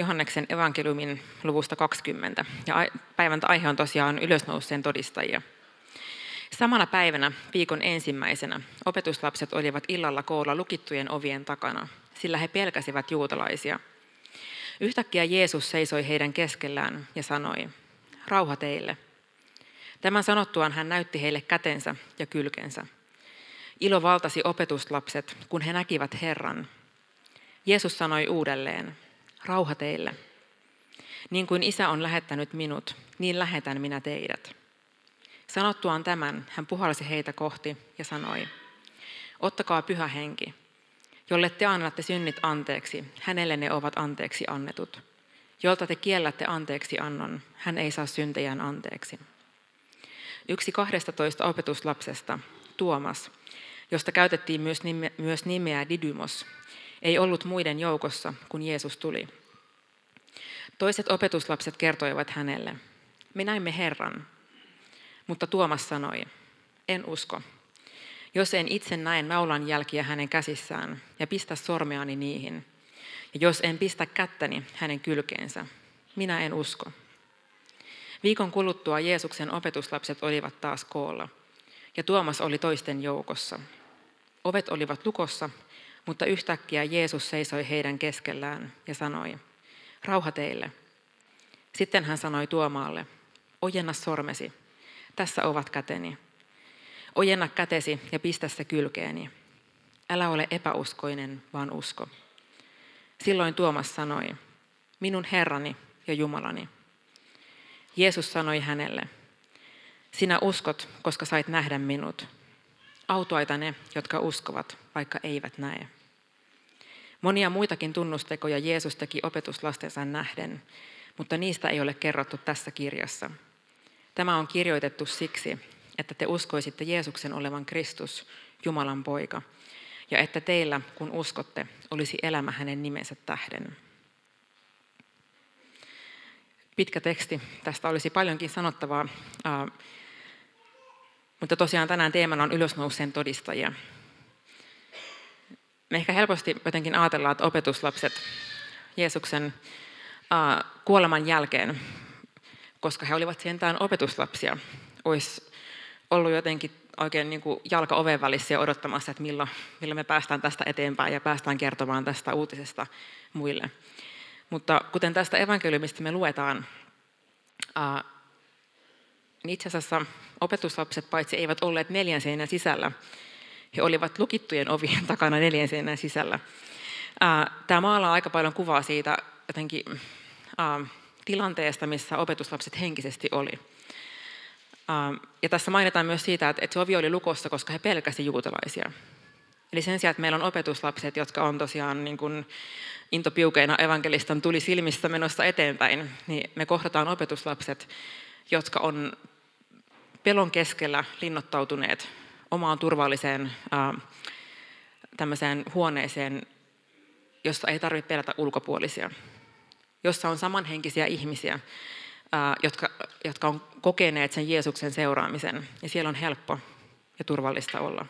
Johanneksen evankeliumin luvusta 20. Ja päivän aihe on tosiaan ylösnouseen todistajia. Samana päivänä, viikon ensimmäisenä, opetuslapset olivat illalla koolla lukittujen ovien takana, sillä he pelkäsivät juutalaisia. Yhtäkkiä Jeesus seisoi heidän keskellään ja sanoi, rauha teille. Tämän sanottuaan hän näytti heille kätensä ja kylkensä. Ilo valtasi opetuslapset, kun he näkivät Herran. Jeesus sanoi uudelleen, rauha teille. Niin kuin isä on lähettänyt minut, niin lähetän minä teidät. Sanottuaan tämän, hän puhalsi heitä kohti ja sanoi, ottakaa pyhä henki. Jolle te annatte synnit anteeksi, hänelle ne ovat anteeksi annetut. Jolta te kiellätte anteeksi annon, hän ei saa syntejään anteeksi. Yksi 12 opetuslapsesta, Tuomas, josta käytettiin myös nimeä, Didymos, ei ollut muiden joukossa, kun Jeesus tuli. Toiset opetuslapset kertoivat hänelle, me näimme Herran. Mutta Tuomas sanoi, en usko. Jos en itse näe naulan jälkiä hänen käsissään ja pistä sormeani niihin, ja jos en pistä kättäni hänen kylkeensä, minä en usko. Viikon kuluttua Jeesuksen opetuslapset olivat taas koolla, ja Tuomas oli toisten joukossa. Ovet olivat lukossa, mutta yhtäkkiä Jeesus seisoi heidän keskellään ja sanoi, rauha teille. Sitten hän sanoi Tuomaalle, ojenna sormesi, tässä ovat käteni. Ojenna kätesi ja pistä se kylkeeni. Älä ole epäuskoinen, vaan usko. Silloin Tuomas sanoi, minun Herrani ja Jumalani. Jeesus sanoi hänelle, sinä uskot, koska sait nähdä minut. Autoita ne, jotka uskovat, vaikka eivät näe. Monia muitakin tunnustekoja Jeesus teki opetuslastensa nähden, mutta niistä ei ole kerrottu tässä kirjassa. Tämä on kirjoitettu siksi, että te uskoisitte Jeesuksen olevan Kristus, Jumalan poika, ja että teillä, kun uskotte, olisi elämä hänen nimensä tähden. Pitkä teksti, tästä olisi paljonkin sanottavaa, mutta tosiaan tänään teemana on ylösnouseen todistajia. Me ehkä helposti jotenkin ajatellaan, että opetuslapset Jeesuksen kuoleman jälkeen, koska he olivat sentään opetuslapsia, olisi ollut jotenkin oikein niin kuin jalka oven välissä ja odottamassa, että milloin, milloin me päästään tästä eteenpäin ja päästään kertomaan tästä uutisesta muille. Mutta kuten tästä evankeliumista me luetaan, itse asiassa opetuslapset paitsi eivät olleet neljän seinän sisällä, he olivat lukittujen ovien takana neljän seinän sisällä. Tämä maalaa aika paljon kuvaa siitä jotenkin tilanteesta, missä opetuslapset henkisesti oli. Ja tässä mainitaan myös siitä, että se ovi oli lukossa, koska he pelkäsivät juutalaisia. Eli sen sijaan, että meillä on opetuslapset, jotka on tosiaan niin kuin intopiukeina evankelistan tuli silmissä menossa eteenpäin, niin me kohdataan opetuslapset, jotka on pelon keskellä linnoittautuneet omaan turvalliseen tämmöiseen huoneeseen, jossa ei tarvitse pelätä ulkopuolisia, jossa on samanhenkisiä ihmisiä, jotka, jotka on kokeneet sen Jeesuksen seuraamisen, ja siellä on helppo ja turvallista olla.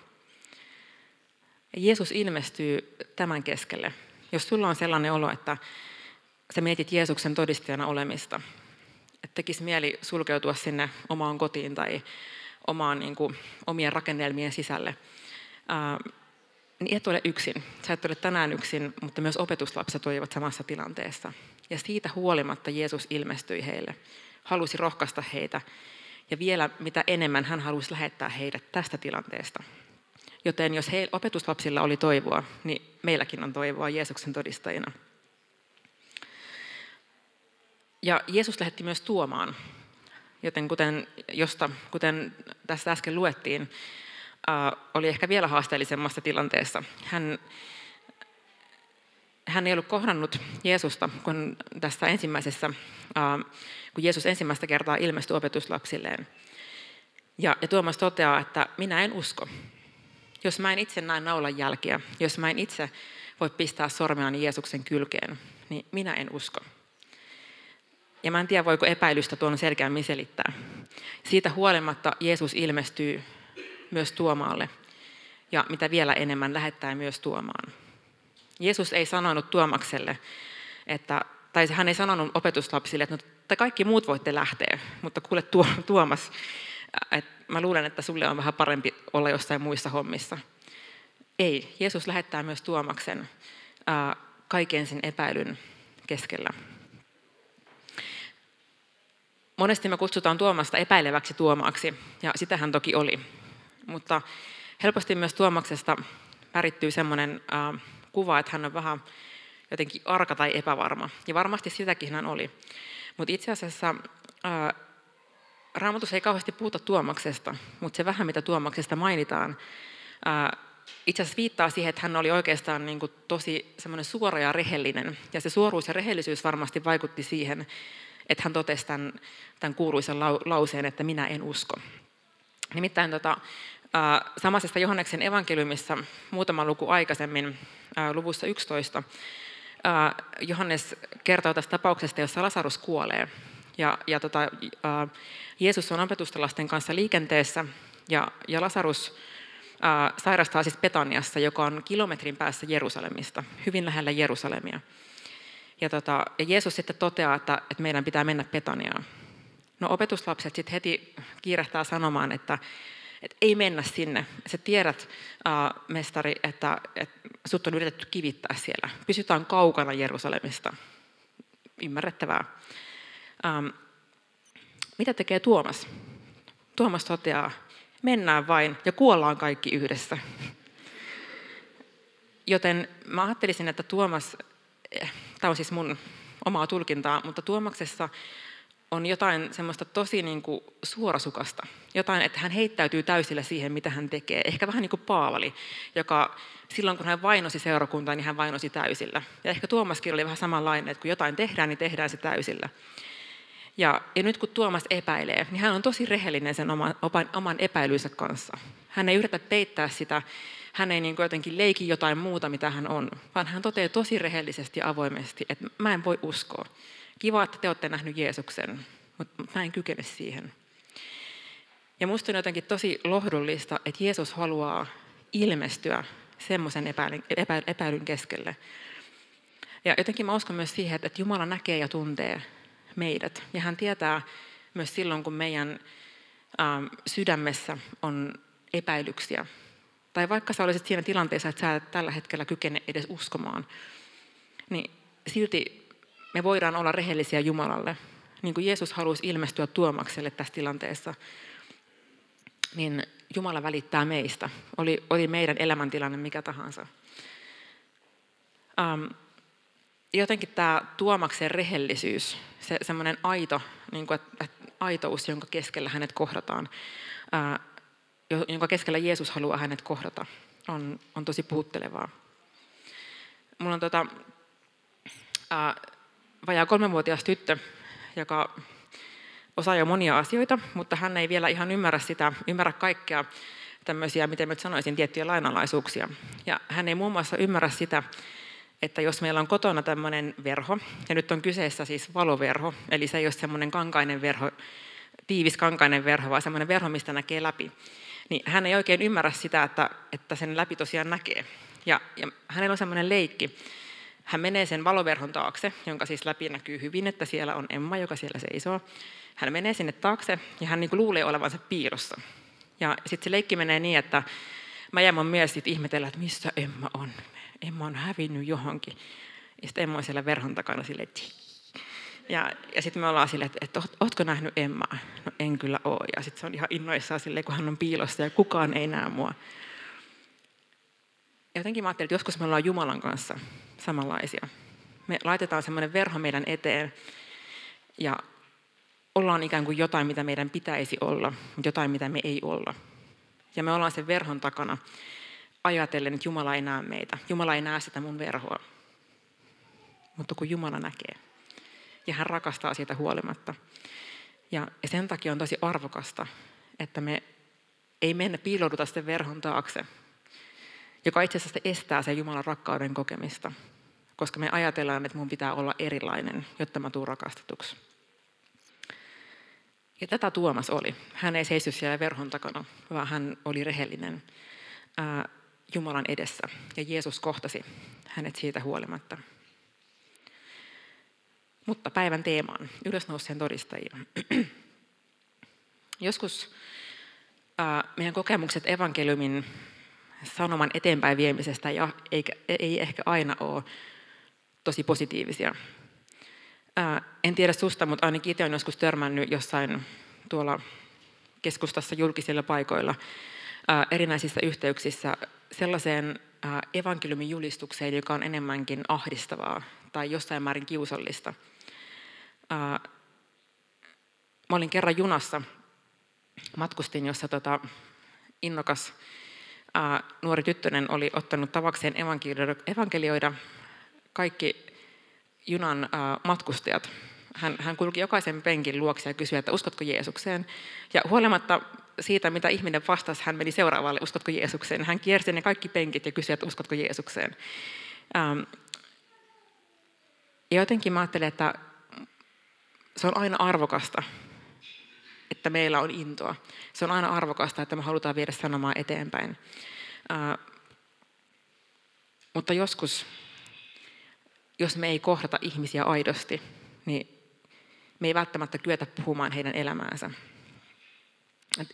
Jeesus ilmestyy tämän keskelle. Jos sulla on sellainen olo, että sä mietit Jeesuksen todistajana olemista, että tekisi mieli sulkeutua sinne omaan kotiin tai omaan niin kuin, omien rakennelmien sisälle, ää, niin et ole yksin. Sä et ole tänään yksin, mutta myös opetuslapset olivat samassa tilanteessa. Ja siitä huolimatta Jeesus ilmestyi heille, halusi rohkaista heitä ja vielä mitä enemmän hän halusi lähettää heidät tästä tilanteesta. Joten jos he, opetuslapsilla oli toivoa, niin meilläkin on toivoa Jeesuksen todistajina. Ja Jeesus lähetti myös tuomaan, joten kuten, josta, kuten tässä äsken luettiin, oli ehkä vielä haasteellisemmassa tilanteessa. Hän, hän ei ollut kohdannut Jeesusta, kun tässä ensimmäisessä, kun Jeesus ensimmäistä kertaa ilmestyi opetuslapsilleen. Ja, ja Tuomas toteaa, että minä en usko. Jos mä en itse näe naulan jälkiä, jos mä en itse voi pistää sormeani Jeesuksen kylkeen, niin minä en usko. Ja mä en tiedä, voiko epäilystä tuon selkeämmin selittää. Siitä huolimatta Jeesus ilmestyy myös Tuomaalle ja mitä vielä enemmän lähettää myös Tuomaan. Jeesus ei sanonut Tuomakselle, että tai hän ei sanonut opetuslapsille, että no, te kaikki muut voitte lähteä, mutta kuule Tuomas, että mä luulen, että sulle on vähän parempi olla jossain muissa hommissa. Ei, Jeesus lähettää myös Tuomaksen kaiken sen epäilyn keskellä. Monesti me kutsutaan Tuomasta epäileväksi Tuomaaksi, ja sitä hän toki oli. Mutta helposti myös Tuomaksesta värittyy sellainen äh, kuva, että hän on vähän jotenkin arka tai epävarma. Ja varmasti sitäkin hän oli. Mutta itse asiassa äh, Raamatus ei kauheasti puhuta Tuomaksesta, mutta se vähän, mitä Tuomaksesta mainitaan, äh, itse asiassa viittaa siihen, että hän oli oikeastaan niin kuin tosi semmoinen suora ja rehellinen. Ja se suoruus ja rehellisyys varmasti vaikutti siihen, että hän totesi tämän, tämän kuuluisen lauseen, että minä en usko. Nimittäin tota, samaisesta Johanneksen evankeliumissa muutama luku aikaisemmin, luvussa 11, Johannes kertoo tästä tapauksesta, jossa Lasarus kuolee. Ja, ja tota, Jeesus on opetustalasten kanssa liikenteessä ja, ja Lasarus sairastaa siis Petaniassa, joka on kilometrin päässä Jerusalemista, hyvin lähellä Jerusalemia. Ja, tota, ja Jeesus sitten toteaa, että, että meidän pitää mennä Petaniaan. No opetuslapset sitten heti kiirehtää sanomaan, että, että ei mennä sinne. Sä tiedät, äh, mestari, että, että sut on yritetty kivittää siellä. Pysytään kaukana Jerusalemista. Ymmärrettävää. Ähm, mitä tekee Tuomas? Tuomas toteaa, mennään vain ja kuollaan kaikki yhdessä. Joten mä ajattelisin, että Tuomas, eh, tämä on siis mun omaa tulkintaa, mutta Tuomaksessa on jotain semmoista tosi niin kuin suorasukasta. Jotain, että hän heittäytyy täysillä siihen, mitä hän tekee. Ehkä vähän niin kuin Paavali, joka silloin kun hän vainosi seurakuntaa, niin hän vainosi täysillä. Ja ehkä Tuomaskin oli vähän samanlainen, että kun jotain tehdään, niin tehdään se täysillä. Ja, ja nyt kun Tuomas epäilee, niin hän on tosi rehellinen sen oman, oman epäilynsä kanssa. Hän ei yritä peittää sitä, hän ei niin kuin jotenkin leiki jotain muuta, mitä hän on, vaan hän toteaa tosi rehellisesti ja avoimesti, että mä en voi uskoa. Kiva, että te olette nähnyt Jeesuksen, mutta mä en kykene siihen. Ja musta on jotenkin tosi lohdullista, että Jeesus haluaa ilmestyä semmoisen epäilyn, keskelle. Ja jotenkin mä uskon myös siihen, että Jumala näkee ja tuntee meidät. Ja hän tietää myös silloin, kun meidän ähm, sydämessä on epäilyksiä. Tai vaikka sä olisit siinä tilanteessa, että sä et tällä hetkellä kykene edes uskomaan, niin silti me voidaan olla rehellisiä Jumalalle. Niin kuin Jeesus halusi ilmestyä Tuomakselle tässä tilanteessa, niin Jumala välittää meistä. Oli, oli meidän elämäntilanne mikä tahansa. Ähm, jotenkin tämä Tuomaksen rehellisyys, se semmoinen aito, niin kuin, että, aitous, jonka keskellä hänet kohdataan, ää, jonka keskellä Jeesus haluaa hänet kohdata, on, on tosi puuttelevaa. Mulla on tota, ää, vajaa kolmenvuotias tyttö, joka osaa jo monia asioita, mutta hän ei vielä ihan ymmärrä sitä, ymmärrä kaikkea tämmöisiä, miten nyt sanoisin, tiettyjä lainalaisuuksia. Ja hän ei muun muassa ymmärrä sitä, että jos meillä on kotona tämmöinen verho, ja nyt on kyseessä siis valoverho, eli se ei ole semmoinen kankainen verho, tiivis kankainen verho, vaan semmoinen verho, mistä näkee läpi, niin hän ei oikein ymmärrä sitä, että, että sen läpi tosiaan näkee. Ja, ja hänellä on semmoinen leikki, hän menee sen valoverhon taakse, jonka siis läpi näkyy hyvin, että siellä on Emma, joka siellä seisoo. Hän menee sinne taakse ja hän niin luulee olevansa piilossa. Ja sitten se leikki menee niin, että mä ja mun mies sitten ihmetellään, että missä Emma on. Emma on hävinnyt johonkin. Ja sitten Emma on siellä verhon takana silleen, ja, ja sitten me ollaan silleen, että, että ootko nähnyt Emmaa? No en kyllä ole. Ja sitten se on ihan innoissaan silleen, kun hän on piilossa ja kukaan ei näe mua. Ja jotenkin mä ajattelin, että joskus me ollaan Jumalan kanssa samanlaisia. Me laitetaan semmoinen verho meidän eteen ja ollaan ikään kuin jotain, mitä meidän pitäisi olla, mutta jotain, mitä me ei olla. Ja me ollaan sen verhon takana ajatellen, että Jumala ei näe meitä. Jumala ei näe sitä mun verhoa. Mutta kun Jumala näkee. Ja hän rakastaa siitä huolimatta. Ja sen takia on tosi arvokasta, että me ei mennä piilouduta sen verhon taakse, joka itse asiassa estää sen Jumalan rakkauden kokemista. Koska me ajatellaan, että mun pitää olla erilainen, jotta mä tuun rakastetuksi. Ja tätä Tuomas oli. Hän ei seissyt siellä verhon takana, vaan hän oli rehellinen. Jumalan edessä ja Jeesus kohtasi hänet siitä huolimatta. Mutta päivän teemaan, ylösnouseen todistajia. Joskus äh, meidän kokemukset evankeliumin sanoman eteenpäin viemisestä ja ei ehkä aina ole tosi positiivisia. Äh, en tiedä susta, mutta ainakin itse olen joskus törmännyt jossain tuolla keskustassa julkisilla paikoilla äh, erinäisissä yhteyksissä sellaiseen evankeliumin julistukseen, joka on enemmänkin ahdistavaa tai jossain määrin kiusallista. Mä olin kerran junassa, matkustin, jossa tota, innokas ää, nuori tyttönen oli ottanut tavakseen evankelioida kaikki junan ää, matkustajat. Hän, hän kulki jokaisen penkin luokse ja kysyi, että uskotko Jeesukseen. Ja huolimatta siitä, mitä ihminen vastasi, hän meni seuraavalle, uskotko Jeesukseen. Hän kiersi ne kaikki penkit ja kysyi, että uskotko Jeesukseen. Ähm, ja jotenkin mä ajattelin, että se on aina arvokasta, että meillä on intoa. Se on aina arvokasta, että me halutaan viedä sanomaa eteenpäin. Ää, mutta joskus, jos me ei kohdata ihmisiä aidosti, niin me ei välttämättä kyetä puhumaan heidän elämäänsä.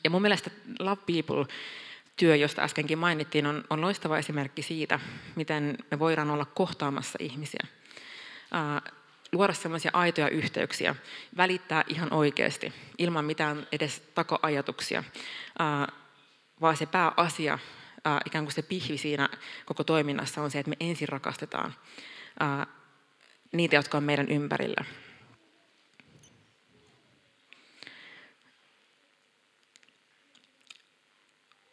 Ja mun mielestä Love People-työ, josta äskenkin mainittiin, on, on loistava esimerkki siitä, miten me voidaan olla kohtaamassa ihmisiä luoda semmoisia aitoja yhteyksiä, välittää ihan oikeasti, ilman mitään edes takoajatuksia, vaan se pääasia, ikään kuin se pihvi siinä koko toiminnassa on se, että me ensin rakastetaan niitä, jotka on meidän ympärillä.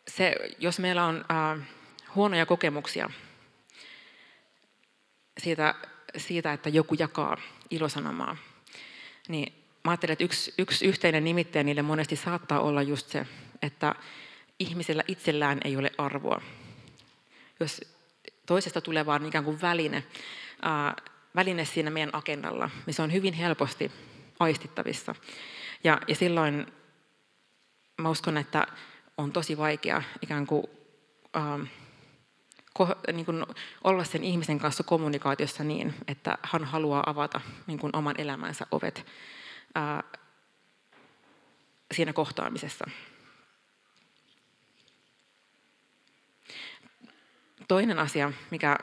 Se, jos meillä on huonoja kokemuksia siitä siitä, että joku jakaa ilosanomaa, niin mä ajattelen, että yksi, yksi yhteinen nimittäjä niille monesti saattaa olla just se, että ihmisellä itsellään ei ole arvoa. Jos toisesta tulee vaan ikään kuin väline, ää, väline siinä meidän agendalla, niin se on hyvin helposti aistittavissa. Ja, ja silloin mä uskon, että on tosi vaikea ikään kuin ää, niin kuin olla sen ihmisen kanssa kommunikaatiossa niin, että hän haluaa avata niin kuin oman elämänsä ovet ää, siinä kohtaamisessa. Toinen asia, mikä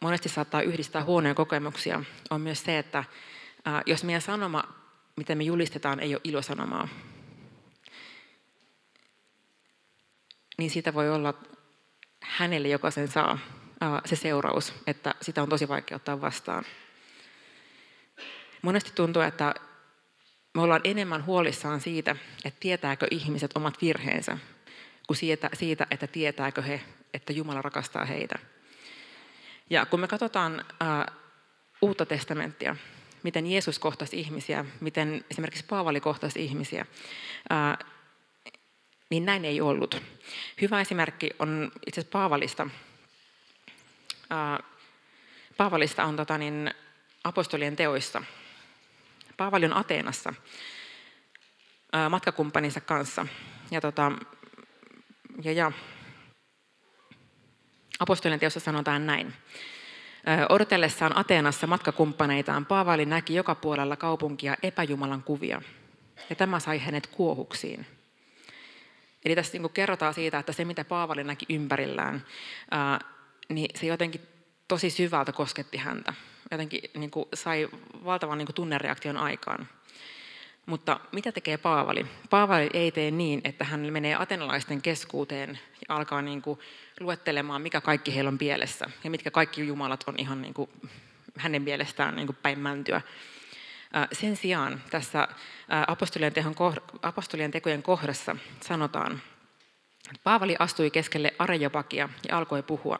monesti saattaa yhdistää huonoja kokemuksia, on myös se, että ää, jos meidän sanoma, mitä me julistetaan, ei ole ilosanomaa, niin siitä voi olla hänelle, joka sen saa, se seuraus, että sitä on tosi vaikea ottaa vastaan. Monesti tuntuu, että me ollaan enemmän huolissaan siitä, että tietääkö ihmiset omat virheensä, kuin siitä, että tietääkö he, että Jumala rakastaa heitä. Ja kun me katsotaan uh, uutta testamenttia, miten Jeesus kohtasi ihmisiä, miten esimerkiksi Paavali kohtasi ihmisiä, uh, niin näin ei ollut. Hyvä esimerkki on itse asiassa Paavalista. Paavalista on tota, niin, apostolien teoissa. Paavali on Ateenassa matkakumppaninsa kanssa. Ja, tota, ja, ja apostolien teossa sanotaan näin. Odotellessaan Ateenassa matkakumppaneitaan Paavali näki joka puolella kaupunkia epäjumalan kuvia. Ja tämä sai hänet kuohuksiin – Eli tässä niin kerrotaan siitä, että se mitä Paavali näki ympärillään, ää, niin se jotenkin tosi syvältä kosketti häntä. Jotenkin niin kuin sai valtavan niin kuin tunnereaktion aikaan. Mutta mitä tekee Paavali? Paavali ei tee niin, että hän menee atenalaisten keskuuteen ja alkaa niin kuin luettelemaan, mikä kaikki heillä on pielessä ja mitkä kaikki jumalat on ihan niin kuin hänen mielestään niin kuin päin mäntyä. Sen sijaan tässä apostolien, tehon, apostolien tekojen kohdassa sanotaan, että Paavali astui keskelle Arejopakia ja alkoi puhua.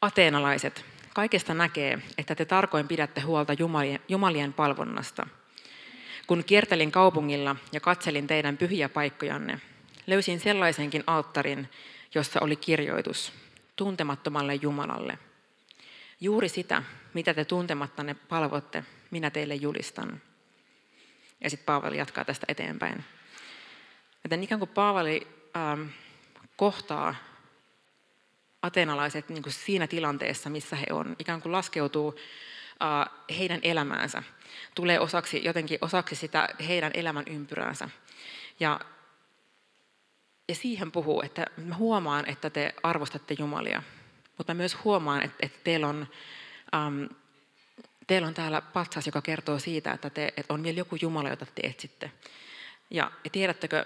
Ateenalaiset, kaikesta näkee, että te tarkoin pidätte huolta jumalien, palvonnasta. Kun kiertelin kaupungilla ja katselin teidän pyhiä paikkojanne, löysin sellaisenkin alttarin, jossa oli kirjoitus tuntemattomalle Jumalalle. Juuri sitä, mitä te tuntemattanne palvotte, minä teille julistan. Ja sitten Paavali jatkaa tästä eteenpäin. Joten ikään kuin Paavali ähm, kohtaa atenalaiset niin kuin siinä tilanteessa, missä he on. Ikään kuin laskeutuu heidän elämäänsä, tulee osaksi, jotenkin osaksi sitä heidän elämän ympyräänsä. Ja, ja siihen puhuu, että mä huomaan, että te arvostatte Jumalia, mutta mä myös huomaan, että, että teillä on... Um, teillä on täällä patsas, joka kertoo siitä, että, te, että on vielä joku Jumala, jota te etsitte. Ja, ja tiedättekö,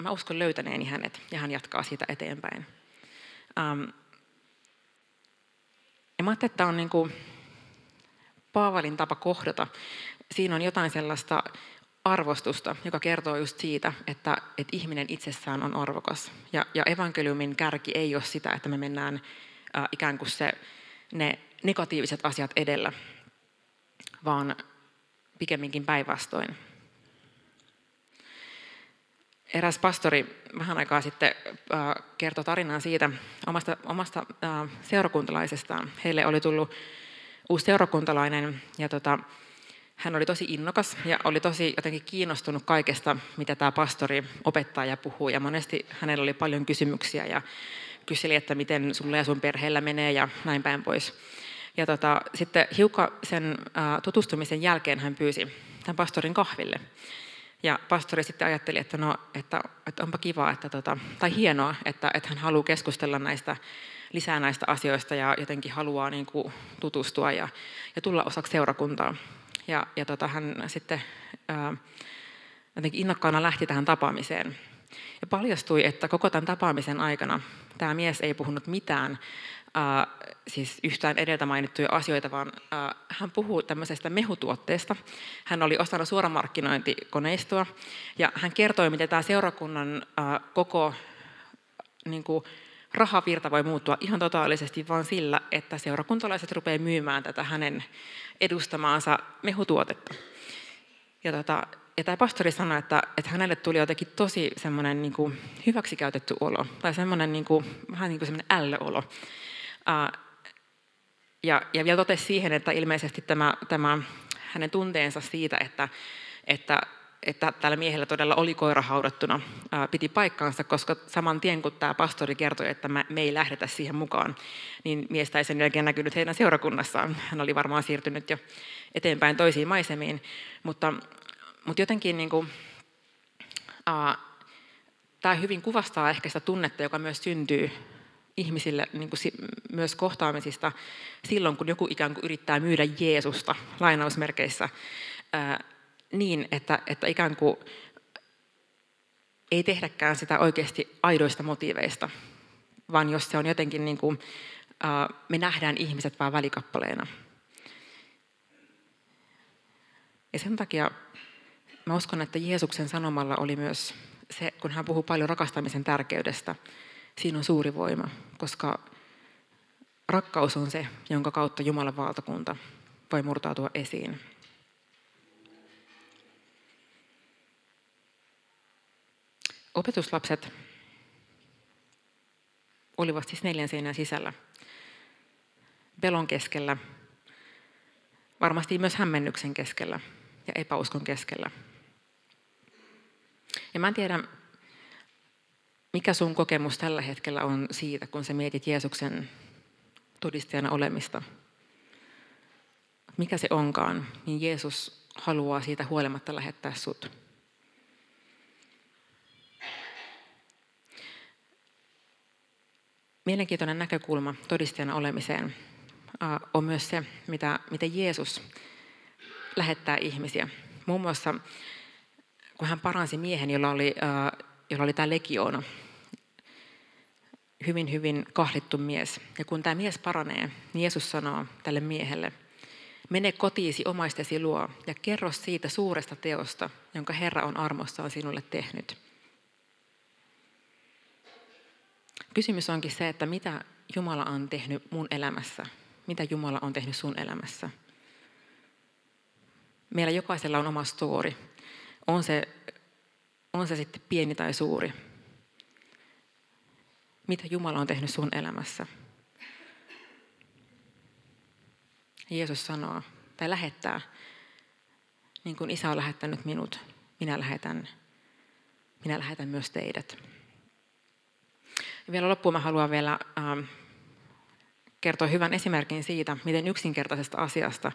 mä uskon löytäneeni hänet, ja hän jatkaa siitä eteenpäin. Um, ja mä ajattelin, että tämä on niin kuin Paavalin tapa kohdata. Siinä on jotain sellaista arvostusta, joka kertoo just siitä, että, että ihminen itsessään on arvokas. Ja, ja evankeliumin kärki ei ole sitä, että me mennään äh, ikään kuin se, ne negatiiviset asiat edellä, vaan pikemminkin päinvastoin. Eräs pastori vähän aikaa sitten äh, kertoi tarinan siitä omasta, omasta äh, seurakuntalaisestaan. Heille oli tullut uusi seurakuntalainen ja tota, hän oli tosi innokas ja oli tosi jotenkin kiinnostunut kaikesta, mitä tämä pastori opettaa ja puhuu. Ja monesti hänellä oli paljon kysymyksiä ja kyseli, että miten sulle ja sun perheellä menee ja näin päin pois. Ja tota, sitten hiukan sen tutustumisen jälkeen hän pyysi tämän pastorin kahville. Ja pastori sitten ajatteli, että, no, että, että onpa kiva, että tota, tai hienoa, että, että hän haluaa keskustella näistä lisää näistä asioista ja jotenkin haluaa niin kuin, tutustua ja, ja tulla osaksi seurakuntaa. Ja, ja tota, hän sitten ää, jotenkin innokkaana lähti tähän tapaamiseen. Ja paljastui, että koko tämän tapaamisen aikana tämä mies ei puhunut mitään äh, siis yhtään edeltä mainittuja asioita, vaan äh, hän puhuu tämmöisestä mehutuotteesta. Hän oli osana suoramarkkinointikoneistoa ja hän kertoi, miten tämä seurakunnan äh, koko niin kuin, rahavirta voi muuttua ihan totaalisesti vain sillä, että seurakuntalaiset rupeaa myymään tätä hänen edustamaansa mehutuotetta. Ja, tota, ja tämä pastori sanoi, että, että hänelle tuli jotenkin tosi semmoinen niin hyväksikäytetty olo, tai semmoinen niin kuin, vähän niin kuin semmoinen ällöolo. Ja, ja vielä totesi siihen, että ilmeisesti tämä, tämä hänen tunteensa siitä, että, että, että tällä miehellä todella oli koira haudattuna, piti paikkaansa, koska saman tien kun tämä pastori kertoi, että me, ei lähdetä siihen mukaan, niin miestä ei sen jälkeen näkynyt heidän seurakunnassaan. Hän oli varmaan siirtynyt jo eteenpäin toisiin maisemiin, mutta, mutta jotenkin niin kuin, ää, tämä hyvin kuvastaa ehkä sitä tunnetta, joka myös syntyy ihmisille niin kuin myös kohtaamisista silloin, kun joku ikään kuin yrittää myydä Jeesusta lainausmerkeissä niin, että, että ikään kuin ei tehdäkään sitä oikeasti aidoista motiiveista, vaan jos se on jotenkin niin kuin, me nähdään ihmiset vain välikappaleena. Ja sen takia mä uskon, että Jeesuksen sanomalla oli myös se, kun hän puhuu paljon rakastamisen tärkeydestä, siinä on suuri voima, koska rakkaus on se, jonka kautta Jumalan valtakunta voi murtautua esiin. Opetuslapset olivat siis neljän seinän sisällä, pelon keskellä, varmasti myös hämmennyksen keskellä ja epäuskon keskellä. Ja mä en tiedä, mikä sun kokemus tällä hetkellä on siitä, kun sä mietit Jeesuksen todistajana olemista? Mikä se onkaan, niin Jeesus haluaa siitä huolimatta lähettää sut. Mielenkiintoinen näkökulma todistajana olemiseen on myös se, mitä, miten Jeesus lähettää ihmisiä. Muun muassa kun hän paransi miehen, jolla oli, jolla oli tämä legioona, hyvin, hyvin kahlittu mies. Ja kun tämä mies paranee, niin Jeesus sanoo tälle miehelle, mene kotiisi omaistesi luo ja kerro siitä suuresta teosta, jonka Herra on armossaan sinulle tehnyt. Kysymys onkin se, että mitä Jumala on tehnyt mun elämässä, mitä Jumala on tehnyt sun elämässä. Meillä jokaisella on oma story. On se, on se sitten pieni tai suuri mitä Jumala on tehnyt sun elämässä. Jeesus sanoo, tai lähettää, niin kuin isä on lähettänyt minut, minä lähetän, minä lähetän myös teidät. Ja vielä loppuun mä haluan vielä ähm, kertoa hyvän esimerkin siitä, miten yksinkertaisesta asiasta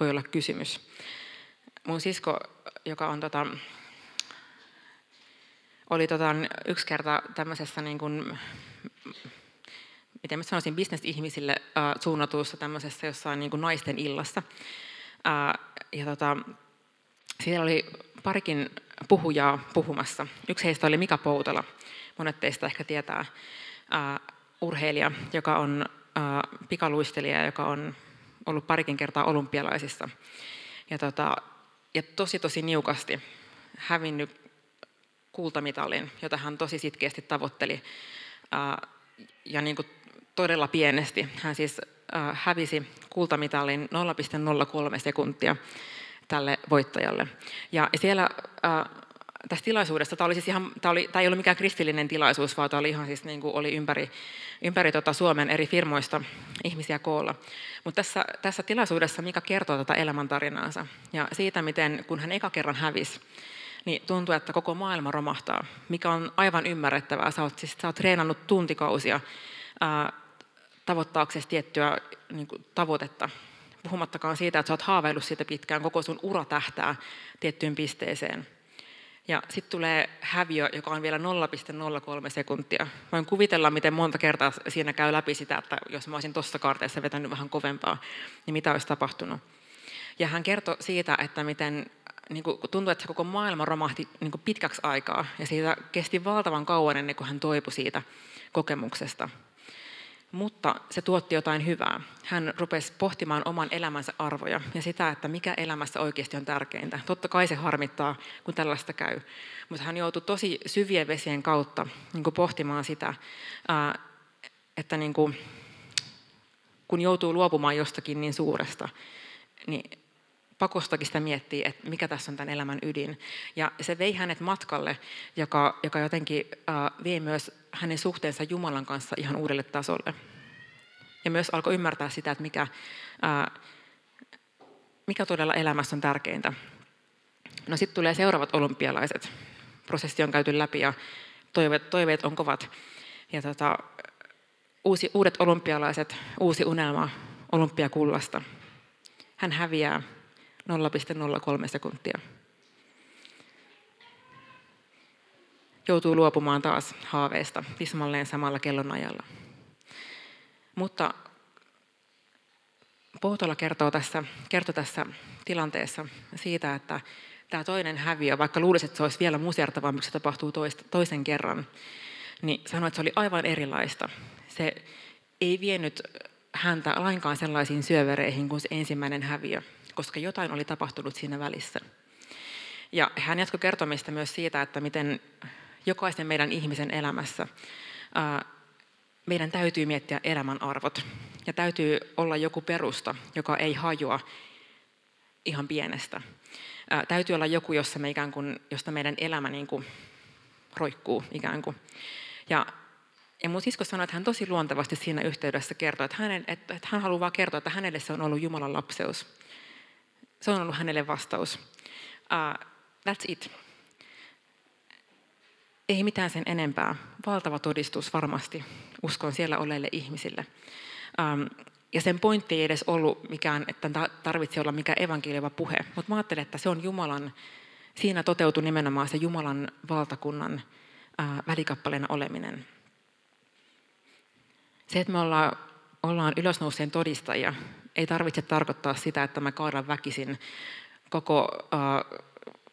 voi olla kysymys. Mun sisko, joka on tota, oli tota, yksi kerta tämmöisessä niin kuin, miten mä sanoisin, bisnesihmisille äh, suunnatussa tämmöisessä jossain niin kuin naisten illassa. Äh, ja tota, siellä oli parikin puhujaa puhumassa. Yksi heistä oli Mika Poutola. Monet teistä ehkä tietää äh, urheilija, joka on äh, pikaluistelija, joka on ollut parikin kertaa olympialaisissa. Ja, tota, ja tosi tosi niukasti hävinnyt kultamitalin, jota hän tosi sitkeästi tavoitteli. Ja niin kuin todella pienesti. Hän siis äh, hävisi kultamitalin 0,03 sekuntia tälle voittajalle. Ja siellä äh, tässä tilaisuudessa, tämä, oli siis ihan, tämä, oli, tämä ei ollut mikään kristillinen tilaisuus, vaan tämä oli ihan siis niin kuin oli ympäri, ympäri tota Suomen eri firmoista ihmisiä koolla. Mutta tässä, tässä tilaisuudessa Mika kertoo tätä elämäntarinaansa ja siitä, miten kun hän eka kerran hävisi, niin tuntuu, että koko maailma romahtaa, mikä on aivan ymmärrettävää. Sä oot, siis, sä oot treenannut tuntikausia ää, tavoittaaksesi tiettyä niin kuin, tavoitetta, puhumattakaan siitä, että sä oot haaveillut siitä pitkään, koko sun ura tähtää tiettyyn pisteeseen. Ja sitten tulee häviö, joka on vielä 0,03 sekuntia. Voin kuvitella, miten monta kertaa siinä käy läpi sitä, että jos mä olisin tuossa kaarteessa vetänyt vähän kovempaa, niin mitä olisi tapahtunut. Ja hän kertoi siitä, että miten niin kuin tuntui, että se koko maailma romahti niin kuin pitkäksi aikaa. Ja siitä kesti valtavan kauan ennen kuin hän toipui siitä kokemuksesta. Mutta se tuotti jotain hyvää. Hän rupesi pohtimaan oman elämänsä arvoja ja sitä, että mikä elämässä oikeasti on tärkeintä. Totta kai se harmittaa, kun tällaista käy. Mutta hän joutui tosi syvien vesien kautta niin kuin pohtimaan sitä, että niin kuin, kun joutuu luopumaan jostakin niin suuresta, niin pakostakin sitä miettii, että mikä tässä on tämän elämän ydin. Ja se vei hänet matkalle, joka, joka jotenkin äh, vei myös hänen suhteensa Jumalan kanssa ihan uudelle tasolle. Ja myös alkoi ymmärtää sitä, että mikä, äh, mikä todella elämässä on tärkeintä. No sitten tulee seuraavat olympialaiset. Prosessi on käyty läpi ja toiveet, toiveet on kovat. Ja tota, uusi, uudet olympialaiset, uusi unelma olympiakullasta. Hän häviää 0,03 sekuntia. Joutuu luopumaan taas haaveesta tismalleen samalla kellonajalla. Mutta Pohtola kertoo tässä, kertoo tässä tilanteessa siitä, että tämä toinen häviö, vaikka luulisi, että se olisi vielä musertavampi, se tapahtuu toisen kerran, niin sanoi, että se oli aivan erilaista. Se ei vienyt häntä lainkaan sellaisiin syövereihin kuin se ensimmäinen häviö koska jotain oli tapahtunut siinä välissä. Ja hän jatkoi kertomista myös siitä, että miten jokaisen meidän ihmisen elämässä meidän täytyy miettiä elämän arvot. Ja täytyy olla joku perusta, joka ei hajoa ihan pienestä. täytyy olla joku, jossa me ikään kuin, josta meidän elämä niin kuin roikkuu ikään kuin. Ja, ja mun sisko sanoi, että hän tosi luontevasti siinä yhteydessä kertoi, että, hänen, että, että hän haluaa kertoa, että hänelle se on ollut Jumalan lapseus. Se on ollut hänelle vastaus. Uh, that's it. Ei mitään sen enempää. Valtava todistus varmasti uskon siellä olleille ihmisille. Um, ja sen pointti ei edes ollut mikään, että tarvitsee olla mikään evankeliova puhe, mutta mä ajattelen, että se on Jumalan, siinä toteutui nimenomaan se Jumalan valtakunnan uh, välikappaleena oleminen. Se, että me ollaan, ollaan ylösnouseen todistajia, ei tarvitse tarkoittaa sitä, että mä kaadan väkisin koko uh,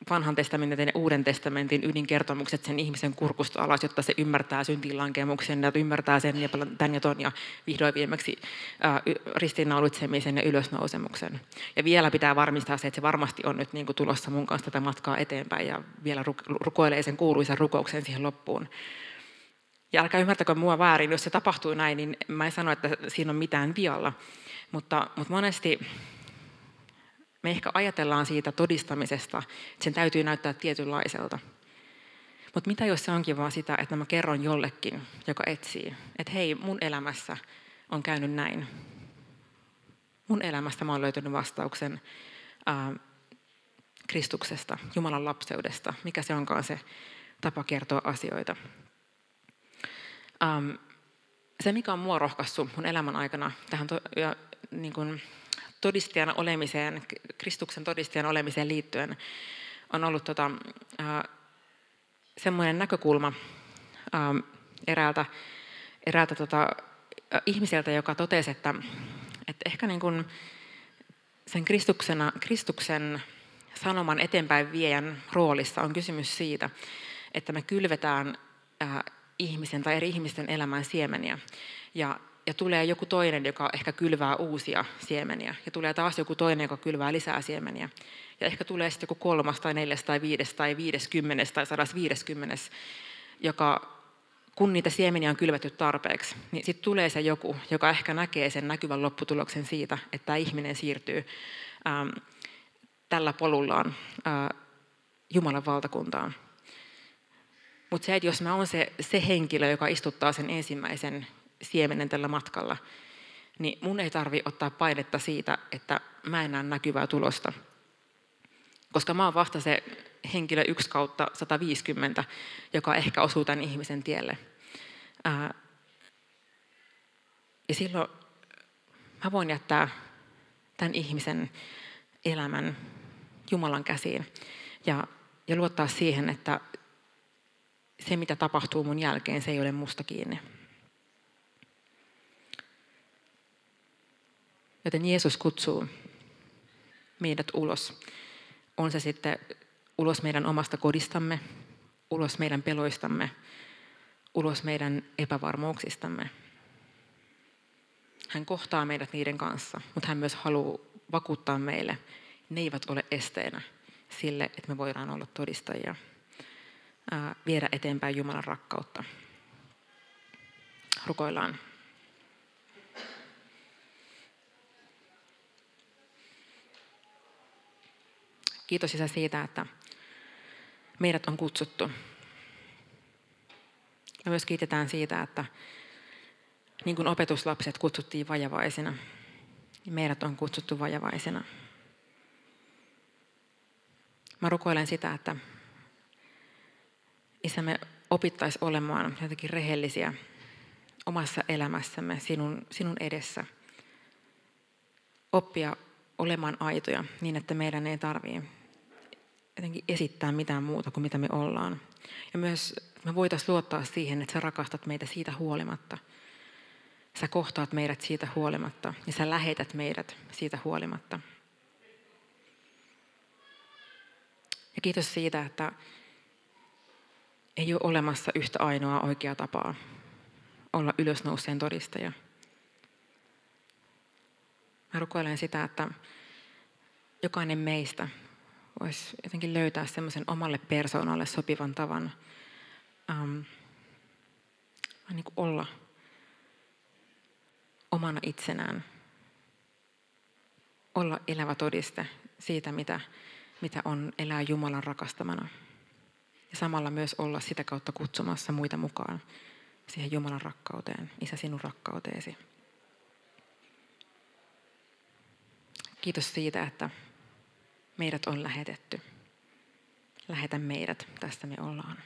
vanhan testamentin ja uuden testamentin ydinkertomukset sen ihmisen kurkusta alas, jotta se ymmärtää syntilankemuksen ja ymmärtää sen ja tämän ja ton ja vihdoin viimeksi uh, ristiinnaulitsemisen ja ylösnousemuksen. Ja vielä pitää varmistaa se, että se varmasti on nyt niin kuin tulossa mun kanssa tätä matkaa eteenpäin ja vielä rukoilee sen kuuluisen rukouksen siihen loppuun. Ja älkää ymmärtäkö mua väärin, jos se tapahtuu näin, niin mä en sano, että siinä on mitään vialla. Mutta, mutta monesti me ehkä ajatellaan siitä todistamisesta, että sen täytyy näyttää tietynlaiselta. Mutta mitä jos se onkin vaan sitä, että mä kerron jollekin, joka etsii, että hei, mun elämässä on käynyt näin. Mun elämästä mä oon löytänyt vastauksen ää, Kristuksesta, Jumalan lapseudesta, mikä se onkaan se tapa kertoa asioita. Ähm, se, mikä on mua rohkaissut mun elämän aikana tähän to- ja, niin kuin, todistajan olemiseen, Kristuksen todistajan olemiseen liittyen on ollut tota, äh, semmoinen näkökulma äh, eräältä, eräältä tota, äh, ihmiseltä, joka totesi, että, että ehkä niin kuin sen Kristuksena, Kristuksen sanoman eteenpäin viejän roolissa on kysymys siitä, että me kylvetään äh, ihmisen tai eri ihmisten elämään siemeniä. Ja, ja tulee joku toinen, joka ehkä kylvää uusia siemeniä. Ja tulee taas joku toinen, joka kylvää lisää siemeniä. Ja ehkä tulee sitten joku kolmas tai neljäs tai viides tai viideskymmenes tai sadas viideskymmenes, joka kun niitä siemeniä on kylvetty tarpeeksi, niin sitten tulee se joku, joka ehkä näkee sen näkyvän lopputuloksen siitä, että tämä ihminen siirtyy ähm, tällä polullaan äh, Jumalan valtakuntaan. Mutta se, että jos mä oon se, se henkilö, joka istuttaa sen ensimmäisen siemenen tällä matkalla, niin mun ei tarvi ottaa painetta siitä, että mä en näe näkyvää tulosta. Koska mä oon vasta se henkilö 1 kautta 150, joka ehkä osuu tämän ihmisen tielle. Ää, ja silloin mä voin jättää tämän ihmisen elämän Jumalan käsiin ja, ja luottaa siihen, että se mitä tapahtuu mun jälkeen, se ei ole musta kiinni. Joten Jeesus kutsuu meidät ulos. On se sitten ulos meidän omasta kodistamme, ulos meidän peloistamme, ulos meidän epävarmuuksistamme. Hän kohtaa meidät niiden kanssa, mutta hän myös haluaa vakuuttaa meille, ne eivät ole esteenä sille, että me voidaan olla todistajia, viedä eteenpäin Jumalan rakkautta. Rukoillaan. Kiitos Isä siitä, että meidät on kutsuttu. Me myös kiitetään siitä, että niin kuin opetuslapset kutsuttiin vajavaisina, niin meidät on kutsuttu vajavaisina. Mä rukoilen sitä, että Isä, me opittaisi olemaan jotenkin rehellisiä omassa elämässämme sinun, sinun edessä. Oppia olemaan aitoja niin, että meidän ei tarvitse jotenkin esittää mitään muuta kuin mitä me ollaan. Ja myös me voitaisiin luottaa siihen, että sä rakastat meitä siitä huolimatta. Sä kohtaat meidät siitä huolimatta ja sä lähetät meidät siitä huolimatta. Ja kiitos siitä, että ei ole olemassa yhtä ainoa oikea tapaa olla ylösnouseen todistaja. Mä rukoilen sitä, että jokainen meistä voisi jotenkin löytää semmoisen omalle persoonalle sopivan tavan ähm, niin kuin olla omana itsenään. Olla elävä todiste siitä, mitä, mitä on elää Jumalan rakastamana. Ja samalla myös olla sitä kautta kutsumassa muita mukaan siihen Jumalan rakkauteen, Isä sinun rakkauteesi. Kiitos siitä, että meidät on lähetetty. Lähetä meidät, tästä me ollaan.